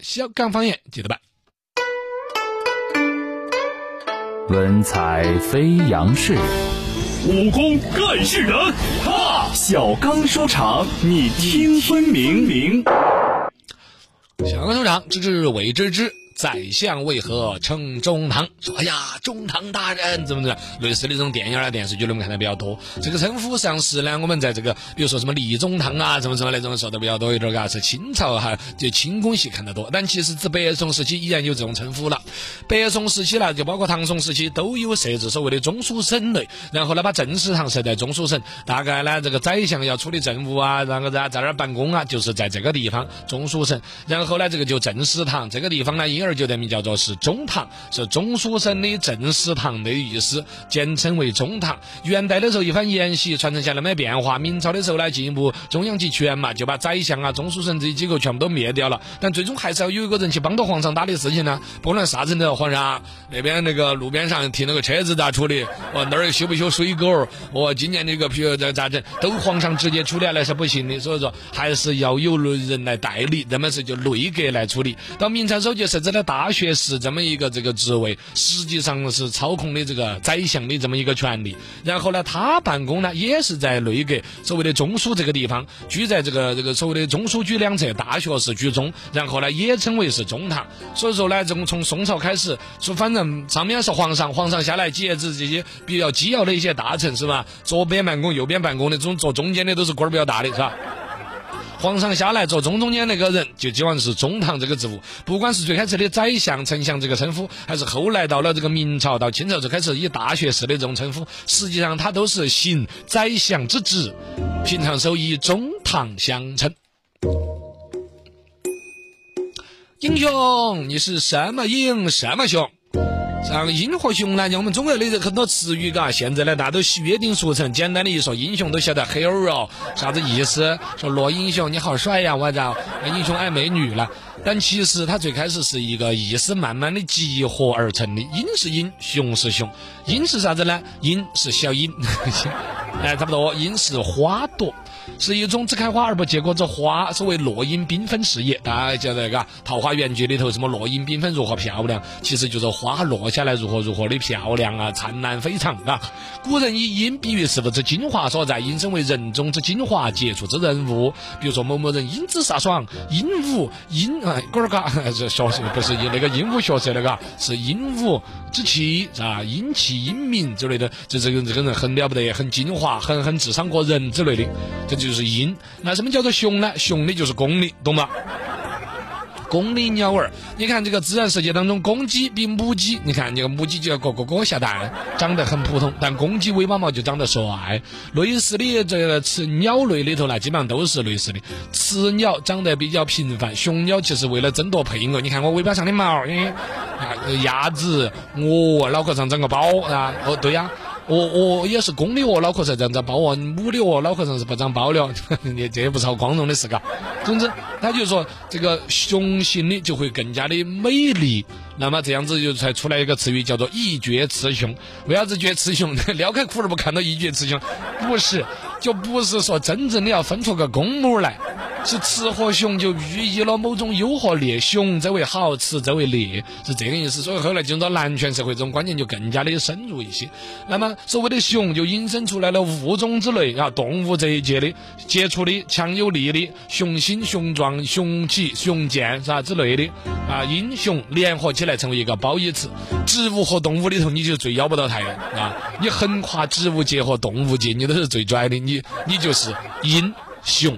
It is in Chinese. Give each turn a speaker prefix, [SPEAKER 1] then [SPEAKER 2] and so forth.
[SPEAKER 1] 小刚方言记得办。
[SPEAKER 2] 文采飞扬式，
[SPEAKER 3] 武功盖世人，哈！
[SPEAKER 2] 小刚收场，你听分明。
[SPEAKER 1] 小刚收场，知之为知之。宰相为何称中堂？说哎呀，中堂大人怎么怎么，类似的这种电影啊、电视剧，我们看的比较多。这个称呼上是呢，我们在这个比如说什么李中堂啊，什么什么那种说的比较多一点，嘎，是清朝哈，就清宫戏看得多。但其实自北宋时期依然有这种称呼了。北宋时期呢，就包括唐宋时期都有设置所谓的中书省内，然后呢把正式堂设在中书省。大概呢这个宰相要处理政务啊，然后在在那儿办公啊，就是在这个地方中书省。然后呢这个就正式堂这个地方呢，因而就得名叫做是中堂，是中书省的正式堂的意思，简称为中堂。元代的时候一番沿袭传承下来没变化，明朝的时候呢进一步中央集权嘛，就把宰相啊、中书省这些机构全部都灭掉了。但最终还是要有一个人去帮到皇上打理事情呢，不论啥子都要皇上那边那个路边上停了个车子咋处理？哦那儿修不修水沟？哦今年那个譬如咋咋整？都皇上直接处理那是不行的，所以说还是要有人来代理，那么是就内阁来处理。到明朝时候就设置大学士这么一个这个职位，实际上是操控的这个宰相的这么一个权利。然后呢，他办公呢也是在内阁所谓的中枢这个地方，居在这个这个所谓的中枢居两侧，大学士居中，然后呢也称为是中堂。所以说呢，从从宋朝开始，说反正上面是皇上，皇上下来几爷子这些比较机要的一些大臣是吧？左边办公，右边办公的，这种坐中间的都是官儿比较大的是吧？皇上下来做中中间那个人，就基本上是中堂这个职务。不管是最开始的宰相、丞相这个称呼，还是后来到了这个明朝到清朝就开始以大学士的这种称呼，实际上他都是行宰相之职。平常时候以中堂相称。英雄，你是什么英什么雄？像英和雄呢，像我们中国的很多词语，嘎，现在呢大家都约定俗成，简单的一说，英雄都晓得 “hero”，，啥子意思？说罗英雄你好帅呀，我操，英雄爱美女了。但其实它最开始是一个意思慢慢的集合而成的，英是英，雄是雄。英是啥子呢？英是小英，哎，差不多。英是花朵。是一种只开花而不结果之花，所谓落英缤纷事业。大家晓得嘎，《桃花源记》里头什么落英缤纷如何漂亮，其实就是花落下来如何如何的漂亮啊，灿烂非常啊。古人以英比喻事物之精华所在，引申为人中之精华，杰出之人物。比如说某某人英姿飒爽，鹦鹉鹦啊，龟儿嘎，这学不是那个鹦鹉学舌的嘎，是鹦鹉之气啊，英气英明之类的，这这个这个人很了不得，很精华，狠狠智商过人之类的，这就是鹰。那什么叫做雄呢？雄的就是公的，懂吗？公的鸟儿，你看这个自然世界当中，公鸡比母鸡，你看这个母鸡就要咯咯咯下蛋，长得很普通，但公鸡尾巴毛就长得帅。类似的这个雌鸟类里头呢，基本上都是类似的。雌鸟长得比较平凡，雄鸟其实为了争夺配偶，你看我尾巴上的毛，哎，鸭子，我脑壳上长个包啊，哦，对呀。哦哦，也是公的哦，脑壳上长着包哦，母的哦，脑壳上是不长包的，你这也不是好光荣的事嘎。总之，他就说这个雄性的就会更加的美丽，那么这样子就才出来一个词语叫做一绝雌雄。为啥子绝雌雄？撩开裤儿不看到一绝雌雄？不是，就不是说真正的要分出个公母来。是雌和雄就寓意了某种优和劣，雄则为好，雌则为劣，是这个意思。所以后来进入到男权社会，这种观念就更加的深入一些。那么所谓的雄，就引申出来了物种之类啊，动物这一界的杰出的、强有力的、雄心雄壮、雄起雄健啥之类的啊，英雄联合起来成为一个褒义词。植物和动物里头，你就最咬不到台的啊！你横跨植物界和动物界，你都是最拽的，你你就是英雄。